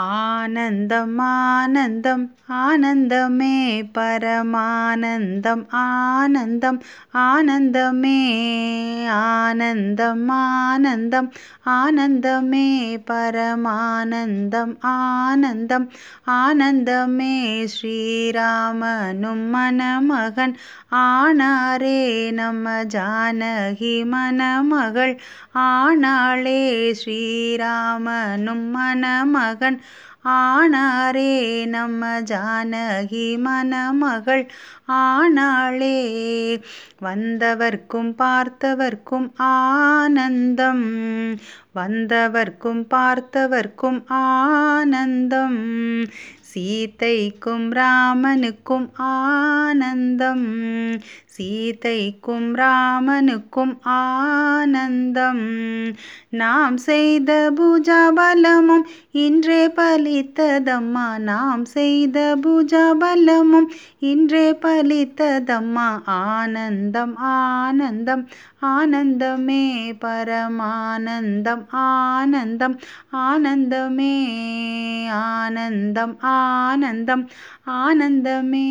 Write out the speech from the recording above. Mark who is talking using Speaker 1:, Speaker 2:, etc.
Speaker 1: आनन्दमानन्दम् आनन्दमे परमानन्दम् आनन्दम् आनन्दमे आनन्दमानन्दम् आनन्दमे परमानन्दम् आनन्दम् आनन्दमे श्रीरामनुं मनमगन् आणारे नम जानि मनमगळ् आणाळे श्रीरामनुं मनमगन् ஆனாரே நம்ம ஜானகி மணமகள் ஆனாளே வந்தவர்க்கும் பார்த்தவர்க்கும் ஆனந்தம் வந்தவர்க்கும் பார்த்தவர்க்கும் ஆனந்தம் சீதைக்கும் ராமனுக்கும் ஆனந்தம் சீதைக்கும் ராமனுக்கும் ஆனந்தம். நாம் செய்த பூஜாபலமும் இன்றே பலித்ததம்மா. நாம் செய்த பூஜாபலமும் இன்றே பலித்ததம்மா. ஆனந்தம் ஆனந்தம் ஆனந்தமே பரமானந்தம் ஆனந்தம் ஆனந்தமே ஆனந்தம் ஆனந்தம் ஆனந்தமே.